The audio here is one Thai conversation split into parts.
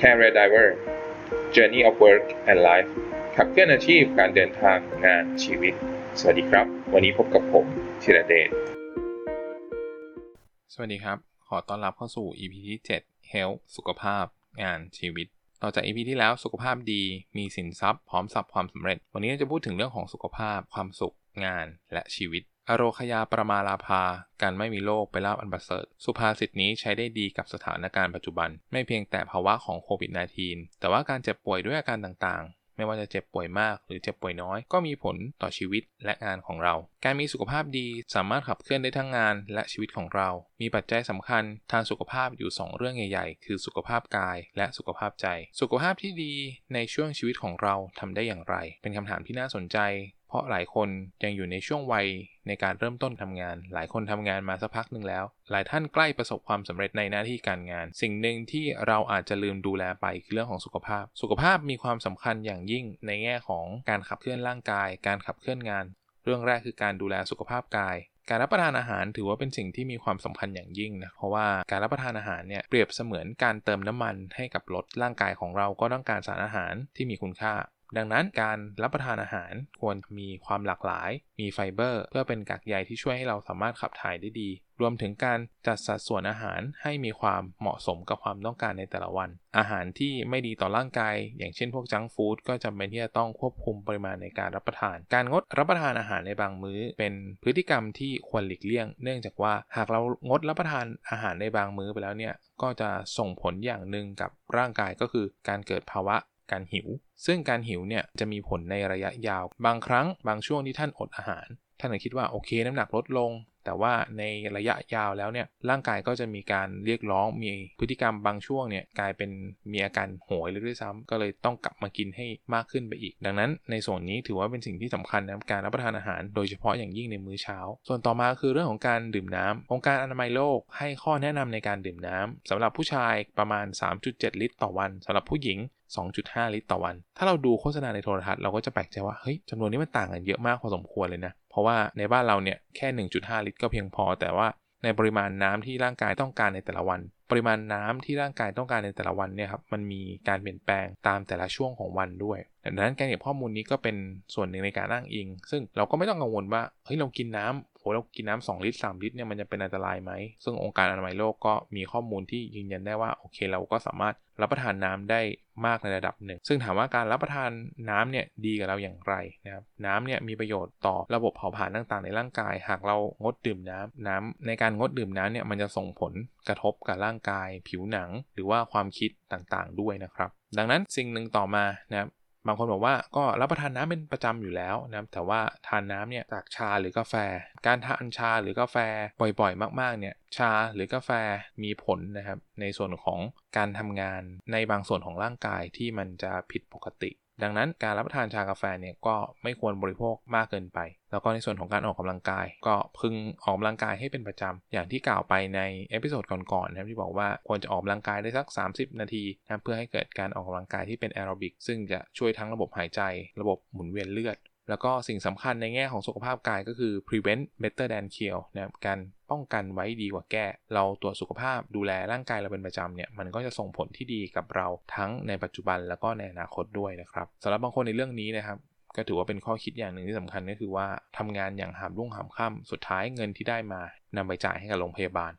Career Diver Journey of Work and Life ขับเคลื่อนอาชีพการเดินทางงานชีวิต สวัสดีครับ วันนี้พบกับผมธีรเดช สวัสดีครับ ขอต้อนรับเข้าสู่ EP ที่ 7 Health สุขภาพ งานชีวิต ต่อจาก EP ที่แล้วสุขภาพดี มีสินทรัพย์ พร้อมทรัพย์ความสำเร็จ วันนี้เราจะพูดถึงเรื่องของสุขภาพ ความสุข งาน และชีวิต อโรคยาประมาลาภา การไม่มีโรคไปลาบอันประเสริฐ สุภาษิตนี้ใช้ได้ดีกับสถานการณ์ปัจจุบัน ไม่เพียงแต่ภาวะของโควิด -19 แต่ว่าการเจ็บป่วยด้วยอาการต่างๆ ไม่ว่าจะเจ็บป่วยมากหรือเจ็บป่วยน้อย ก็มีผลต่อชีวิตและงานของเรา การมีสุขภาพดีสามารถขับเคลื่อนได้ทั้งงานและชีวิตของเรา มีปัจจัยสำคัญทางสุขภาพอยู่ 2 เรื่องใหญ่ๆ คือสุขภาพกายและสุขภาพใจ สุขภาพที่ดีในช่วงชีวิตของเราทำได้อย่างไร เป็นคำถามที่น่าสนใจ ราะหลายคนยังอยู่ในช่วงวัยในการเริ่มต้นทำงาน หลายคนทำงานมาสักพักหนึ่งแล้ว หลายท่านใกล้ประสบความสำเร็จในหน้าที่การงาน สิ่งหนึ่งที่เราอาจจะลืมดูแลไปคือเรื่องของสุขภาพ สุขภาพมีความสำคัญอย่างยิ่งในแง่ของการขับเคลื่อนร่างกาย การขับเคลื่อนงาน เรื่องแรกคือการดูแลสุขภาพกายการรับประทานอาหารถือว่าเป็นสิ่งที่มีความสำคัญอย่างยิ่งนะ เพราะว่าการรับประทานอาหารเนี่ยเปรียบเสมือนการเติมน้ำมันให้กับรถร่างกายของเราก็ต้องการสารอาหารที่มีคุณค่า ดังนั้นการรับประทานอาหารควรมีความหลากหลาย มีไฟเบอร์ เพื่อเป็นกากใยที่ช่วยให้เราสามารถขับถ่ายได้ดี รวมถึงการจัดสัดส่วนอาหารให้มีความเหมาะสมกับความต้องการในแต่ละวัน อาหารที่ไม่ดีต่อร่างกาย อย่างเช่นพวกจังฟู้ดก็จำเป็นที่จะต้องควบคุมปริมาณในการรับประทาน การงดรับประทานอาหารในบางมื้อ เป็นพฤติกรรมที่ควรหลีกเลี่ยง เนื่องจากว่าหากเรางดรับประทานอาหารในบางมื้อไปแล้วเนี่ยก็จะส่งผลอย่างหนึ่งกับร่างกายก็คือการเกิดภาวะ การหิว ซึ่งการหิวเนี่ยจะมีผลในระยะยาว บางครั้งบางช่วงที่ท่านอดอาหาร ท่านอาจคิดว่าโอเคน้ำหนักลดลง แต่ว่าในระยะยาวแล้วเนี่ยร่างกายก็จะมีการเรียกร้องมีพฤติกรรมบางช่วงเนี่ยกลายเป็นมีอาการโหยเลยด้วยซ้ำก็เลยต้องกลับมากินให้มากขึ้นไปอีก ดังนั้นในส่วนนี้ถือว่าเป็นสิ่งที่สำคัญนะการรับประทานอาหาร โดยเฉพาะอย่างยิ่งในมื้อเช้า ส่วนต่อมาคือเรื่องของการดื่มน้ำองค์การอนามัยโลกให้ข้อแนะนำในการดื่มน้ำสำหรับผู้ชายประมาณ 3.7 ลิตร ต่อวันสำหรับผู้หญิง2.5 ลิตรต่อวัน ถ้าเราดูโฆษณาในโทรทัศน์เราก็จะแปลกใจว่า เฮ้ยจำนวนนี้มันต่างกันเยอะมากพอสมควรเลยนะ เพราะว่าในบ้านเราเนี่ยแค่ 1.5 ลิตรก็เพียงพอ แต่ว่าในปริมาณน้ำที่ร่างกายต้องการในแต่ละวัน ปริมาณน้ำที่ร่างกายต้องการในแต่ละวันเนี่ยครับ มันมีการเปลี่ยนแปลงตามแต่ละช่วงของวันด้วย ดังนั้นการเก็บข้อมูลนี้ก็เป็นส่วนหนึ่งในการอ้างอิง ซึ่งเราก็ไม่ต้องกังวลว่า เฮ้ยเรากินน้ำโห เรากินน้ำ2ลิตร3ลิตรเนี่ยมันจะเป็นอันตรายไหม ซึ่งองค์การอนามัยโลกก็มีข้อมูลที่ยืนยันได้ว่าโอเคเราก็สามารถรับประทานน้ำได้มากในระดับหนึ่ง ซึ่งถามว่าการรับประทานน้ำเนี่ยดีกับเราอย่างไรนะครับ น้ำเนี่ยมีประโยชน์ต่อระบบเผาผลาญต่างๆ ในร่างกาย หากเรางดดื่มน้ำน้ำในการงดดื่มน้ำเนี่ยมันจะส่งผลกระทบกับร่างกาย ผิวหนัง หรือว่าความคิดต่างๆ ด้วยนะครับ ดังนั้นสิ่งหนึ่งต่อมานะครับ บางคนบอกว่าก็รับประทานน้ำเป็นประจำอยู่แล้วนะแต่ว่าทานน้ำเนี่ยจากชาหรือกาแฟ การทานชาหรือกาแฟบ่อยๆ มากๆเนี่ยชาหรือกาแฟมีผลนะครับในส่วนของการทำงานในบางส่วนของร่างกายที่มันจะผิดปกติ ดังนั้นการรับประทานชากาแฟเนี่ยก็ไม่ควรบริโภคมากเกินไป แล้วก็ในส่วนของการออกกำลังกาย ก็พึงออกกำลังกายให้เป็นประจำอย่างที่กล่าวไปใน episode ก่อนๆนะครับที่บอกว่าควรจะออกกำลังกายได้สัก 30 นาทีนะเพื่อให้เกิดการออกกำลังกายที่เป็นแอโรบิกซึ่งจะช่วยทั้งระบบหายใจ ระบบหมุนเวียนเลือด แล้วก็สิ่งสำคัญในแง่ของสุขภาพกายก็คือ prevent better than cure นะครับการป้องกันไว้ดีกว่าแก้ เราตรวจสุขภาพดูแลร่างกายเราเป็นประจำเนี่ย มันก็จะส่งผลที่ดีกับเราทั้งในปัจจุบันแล้วก็ในอนาคตด้วยนะครับสำหรับบางคนในเรื่องนี้นะครับก็ถือว่าเป็นข้อคิดอย่างหนึ่งที่สำคัญก็คือว่าทำงานอย่างหามรุ่งหามค่ำสุดท้ายเงินที่ได้มานำไปจ่ายให้กับโรงพยาบาล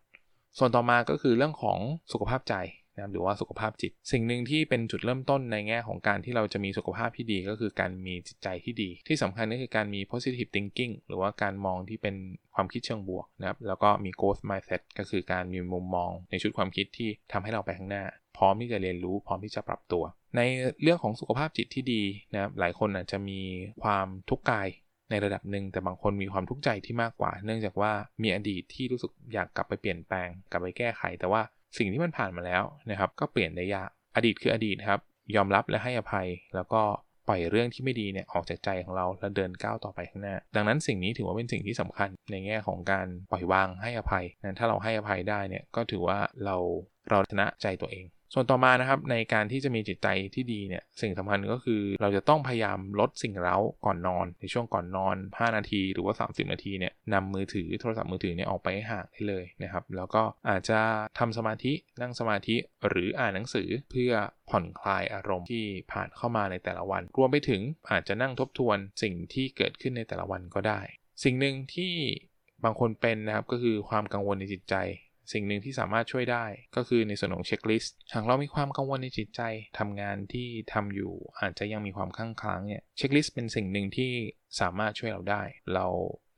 ส่วนต่อมาก็คือเรื่องของสุขภาพใจ นะหรือว่าสุขภาพจิต สิ่งหนึ่งที่เป็นจุดเริ่มต้นในแง่ของการที่เราจะมีสุขภาพที่ดีก็คือการมีจิตใจที่ดี ที่สำคัญก็คือการมี positive thinking หรือว่าการมองที่เป็นความคิดเชิงบวกนะครับแล้วก็มี growth mindset ก็คือการมีมุมมองในชุดความคิดที่ทำให้เราไปข้างหน้า พร้อมที่จะเรียนรู้ พร้อมที่จะปรับตัว ในเรื่องของสุขภาพจิตที่ดีนะครับหลายคนอาจจะมีความทุกข์กายในระดับหนึ่งแต่บางคนมีความทุกข์ใจที่มากกว่า เนื่องจากว่ามีอดีตที่รู้สึกอยากกลับไปเปลี่ยนแปลงกลับไปแก้ไข แต่ว่า สิ่งที่มันผ่านมาแล้วนะครับ ก็เปลี่ยนได้ยากอดีตคืออดีตครับ ยอมรับและให้อภัย แล้วก็ปล่อยเรื่องที่ไม่ดีเนี่ยออกจากใจของเราแล้วเดินก้าวต่อไปข้างหน้า ดังนั้นสิ่งนี้ถือว่าเป็นสิ่งที่สำคัญในแง่ของการปล่อยวางให้อภัยนะถ้าเราให้อภัยได้เนี่ยก็ถือว่าเราเราชนะใจตัวเอง ส่วนต่อมานะครับในการที่จะมีจิตใจที่ดีเนี่ยสิ่งสำคัญก็คือเราจะต้องพยายามลดสิ่งเร้าก่อนนอน ในช่วงก่อนนอน 5 นาที หรือว่า 30 นาทีเนี่ยนำมือถือโทรศัพท์มือถือเนี่ยออกไปห่างได้เลยนะครับแล้วก็อาจจะทำสมาธินั่งสมาธิหรืออ่านหนังสือเพื่อผ่อนคลายอารมณ์ที่ผ่านเข้ามาในแต่ละวัน รวมไปถึงอาจจะนั่งทบทวนสิ่งที่เกิดขึ้นในแต่ละวันก็ได้ สิ่งหนึ่งที่บางคนเป็นนะครับก็คือความกังวลในจิตใจ สิ่งหนึ่งที่สามารถช่วยได้ ก็คือในส่วนของ checklist หากเรามีความกังวลในจิตใจทำงานที่ทำอยู่อาจจะยังมีความข้างคล้างเนี่ย checklist เป็นสิ่งหนึ่งที่สามารถช่วยเราได้ เรา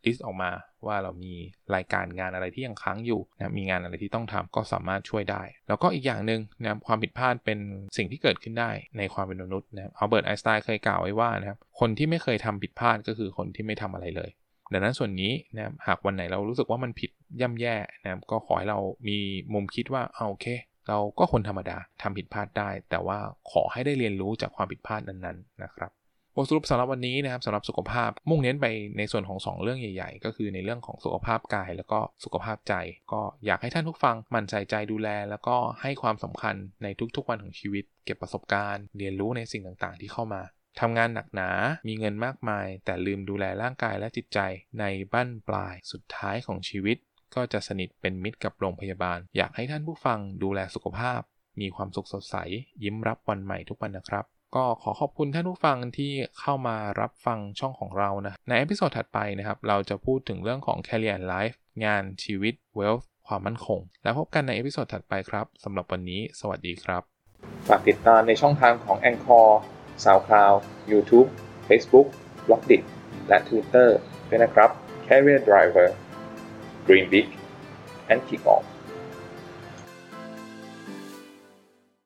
list ออกมาว่าเรามีรายการงานอะไรที่ยังค้างอยู่นะมีงานอะไรที่ต้องทำก็สามารถช่วยได้ แล้วก็อีกอย่างหนึ่งนะความผิดพลาดเป็นสิ่งที่เกิดขึ้นได้ในความเป็นมนุษย์นะอัลเบิร์ตไอน์สไตน์เคยกล่าวไว้ว่านะครับคนที่ไม่เคยทำผิดพลาดก็คือคนที่ไม่ทำอะไรเลย ดังนั้นส่วนนี้นะครับหากวันไหนเรารู้สึกว่ามันผิดย่ำแย่นะครับก็ขอให้เรามีมุมคิดว่าเอาโอเค เราก็คนธรรมดาทำผิดพลาดได้ แต่ว่าขอให้ได้เรียนรู้จากความผิดพลาดนั้นๆนะครับบทสรุปสำหรับวันนี้นะครับสำหรับสุขภาพมุ่งเน้นไปในส่วนของ 2 เรื่องใหญ่ ๆ ก็คือในเรื่องของสุขภาพกาย แล้วก็สุขภาพใจ ก็อยากให้ท่านผู้ฟังหมั่นใส่ใจดูแล แล้วก็ให้ความสำคัญในทุกๆวันของชีวิต เก็บประสบการณ์ เรียนรู้ในสิ่งต่างๆ ที่เข้ามา ทำงานหนักหนา มีเงินมากมาย แต่ลืมดูแลร่างกายและจิตใจในบั้นปลายสุดท้ายของชีวิต ก็จะสนิทเป็นมิตรกับโรงพยาบาล อยากให้ท่านผู้ฟังดูแลสุขภาพ มีความสุขสดใส ยิ้มรับวันใหม่ทุกวันนะครับ ก็ขอขอบคุณท่านผู้ฟังที่เข้ามารับฟังช่องของเรานะ ใน episode ถัดไปนะครับ เราจะพูดถึงเรื่องของ Career and Life งานชีวิต Wealth ความมั่นคง แล้วพบกันใน episode ถัดไปครับสำหรับวันนี้ สวัสดีครับ ฝากติดตามในช่องทางของ Anchor SoundCloud YouTube Facebook b l o g d i t และ Twitter ด้วยนะครับ Carrier Driver Green Big and Kick Off